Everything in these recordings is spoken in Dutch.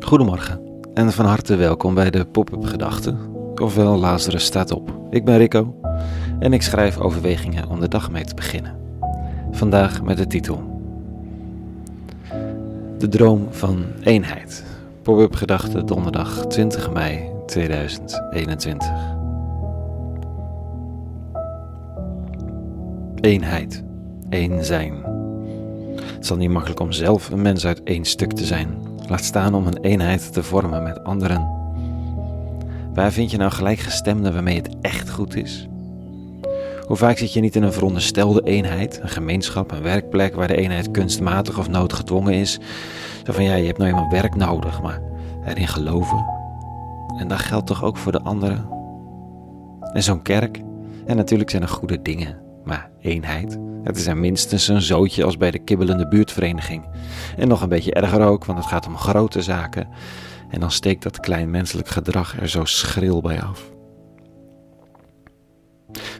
Goedemorgen en van harte welkom bij de Pop-up Gedachten, ofwel Lazarus staat op. Ik ben Rico en ik schrijf overwegingen om de dag mee te beginnen. Vandaag met de titel De droom van eenheid. Pop-up Gedachten donderdag 20 mei 2021. Eenheid, één zijn. Het zal niet makkelijk om zelf een mens uit één stuk te zijn Laat staan om een eenheid te vormen met anderen. Waar vind je nou gelijkgestemden waarmee het echt goed is? Hoe vaak zit je niet in een veronderstelde eenheid, een gemeenschap, een werkplek waar de eenheid kunstmatig of noodgedwongen is? Zo van ja, je hebt nou eenmaal werk nodig, maar erin geloven. En dat geldt toch ook voor de anderen? En zo'n kerk? En natuurlijk zijn er goede dingen, maar eenheid, het is er minstens een zootje als bij de kibbelende buurtvereniging. En nog een beetje erger ook, want het gaat om grote zaken. En dan steekt dat klein menselijk gedrag er zo schril bij af.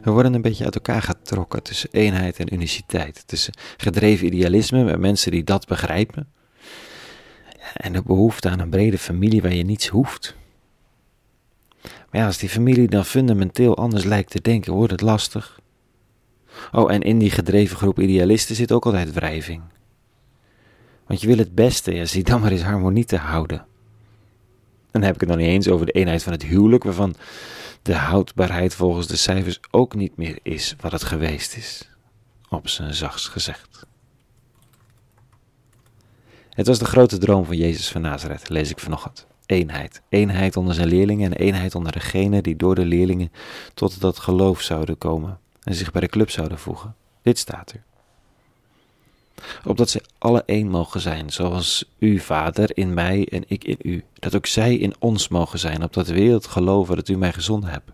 We worden een beetje uit elkaar getrokken tussen eenheid en uniciteit. Tussen gedreven idealisme met mensen die dat begrijpen. En de behoefte aan een brede familie waar je niets hoeft. Maar ja, als die familie dan fundamenteel anders lijkt te denken, wordt het lastig. Oh, en in die gedreven groep idealisten zit ook altijd wrijving. Want je wil het beste, ja, zie dan maar eens harmonie te houden. En dan heb ik het nog niet eens over de eenheid van het huwelijk, waarvan de houdbaarheid volgens de cijfers ook niet meer is wat het geweest is. Op zijn zachts gezegd. Het was de grote droom van Jezus van Nazareth, lees ik vanochtend. Eenheid. Eenheid onder zijn leerlingen en eenheid onder degenen die door de leerlingen tot dat geloof zouden komen en zich bij de club zouden voegen. Dit staat er. Opdat zij alle één mogen zijn, zoals u, Vader, in mij en ik in u. Dat ook zij in ons mogen zijn, opdat de wereld geloven dat u mij gezonden hebt.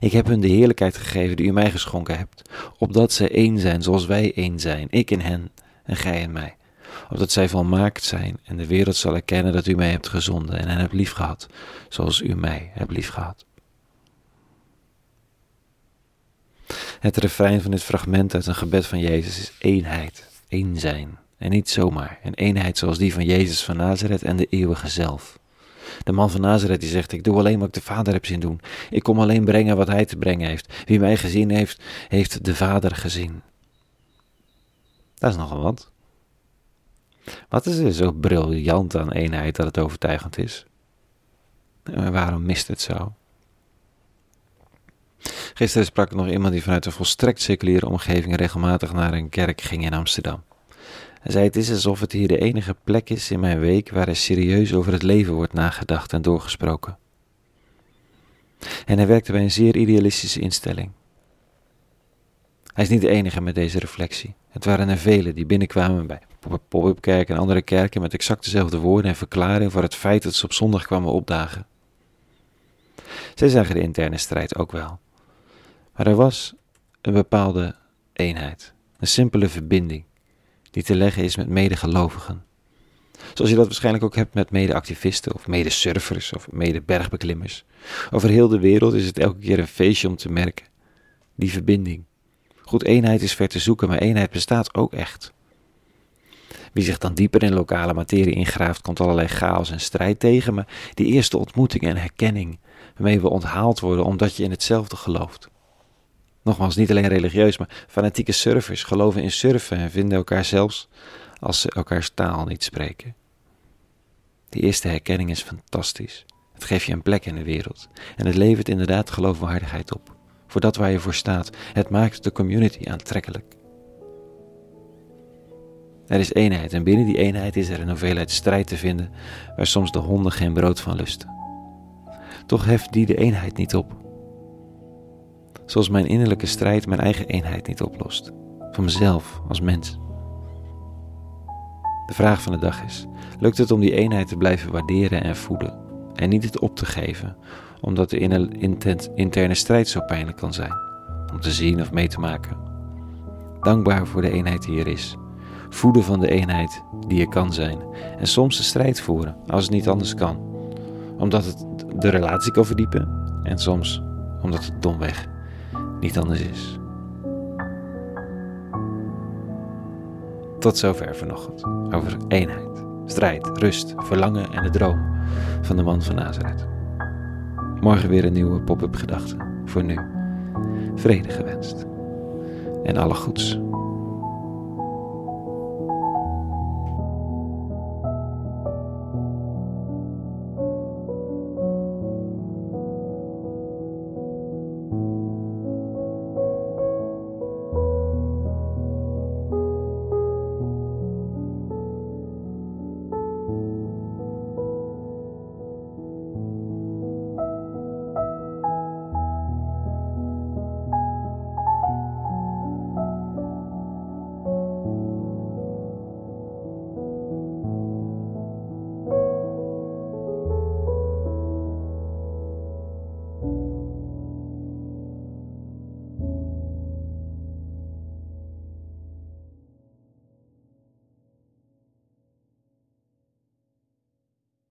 Ik heb hun de heerlijkheid gegeven die u mij geschonken hebt, opdat zij één zijn zoals wij één zijn, ik in hen en gij in mij. Opdat zij volmaakt zijn en de wereld zal erkennen dat u mij hebt gezonden en hen hebt liefgehad, zoals u mij hebt liefgehad. Het refrein van dit fragment uit een gebed van Jezus is eenheid, één zijn. En niet zomaar, een eenheid zoals die van Jezus van Nazareth en de eeuwige zelf. De man van Nazareth die zegt, ik doe alleen wat ik de Vader heb zien doen. Ik kom alleen brengen wat hij te brengen heeft. Wie mij gezien heeft, heeft de Vader gezien. Dat is nogal wat. Wat is er zo briljant aan eenheid dat het overtuigend is? En waarom mist het zo? Gisteren sprak ik nog iemand die vanuit een volstrekt seculiere omgeving regelmatig naar een kerk ging in Amsterdam. Hij zei: Het is alsof het hier de enige plek is in mijn week waar er serieus over het leven wordt nagedacht en doorgesproken. En hij werkte bij een zeer idealistische instelling. Hij is niet de enige met deze reflectie. Het waren er velen die binnenkwamen bij pop-up kerken en andere kerken met exact dezelfde woorden en verklaringen voor het feit dat ze op zondag kwamen opdagen. Zij zagen de interne strijd ook wel. Maar er was een bepaalde eenheid, een simpele verbinding, die te leggen is met medegelovigen. Zoals je dat waarschijnlijk ook hebt met medeactivisten of medesurfers of medebergbeklimmers. Over heel de wereld is het elke keer een feestje om te merken. Die verbinding. Goed, eenheid is ver te zoeken, maar eenheid bestaat ook echt. Wie zich dan dieper in lokale materie ingraaft, komt allerlei chaos en strijd tegen, maar die eerste ontmoeting en herkenning, waarmee we onthaald worden omdat je in hetzelfde gelooft. Nogmaals, niet alleen religieus, maar fanatieke surfers geloven in surfen en vinden elkaar zelfs als ze elkaars taal niet spreken. Die eerste herkenning is fantastisch. Het geeft je een plek in de wereld en het levert inderdaad geloofwaardigheid op. Voor dat waar je voor staat, het maakt de community aantrekkelijk. Er is eenheid en binnen die eenheid is er een hoeveelheid strijd te vinden waar soms de honden geen brood van lusten. Toch heft die de eenheid niet op zoals mijn innerlijke strijd mijn eigen eenheid niet oplost. Van mezelf als mens. De vraag van de dag is: lukt het om die eenheid te blijven waarderen en voeden en niet het op te geven, omdat de interne strijd zo pijnlijk kan zijn, om te zien of mee te maken? Dankbaar voor de eenheid die er is, voeden van de eenheid die er kan zijn en soms de strijd voeren als het niet anders kan, omdat het de relatie kan verdiepen en soms omdat het domweg niet anders is. Tot zover vanochtend over eenheid, strijd, rust, verlangen en de droom van de man van Nazareth. Morgen weer een nieuwe pop-up gedachte. Voor nu, vrede gewenst en alle goeds.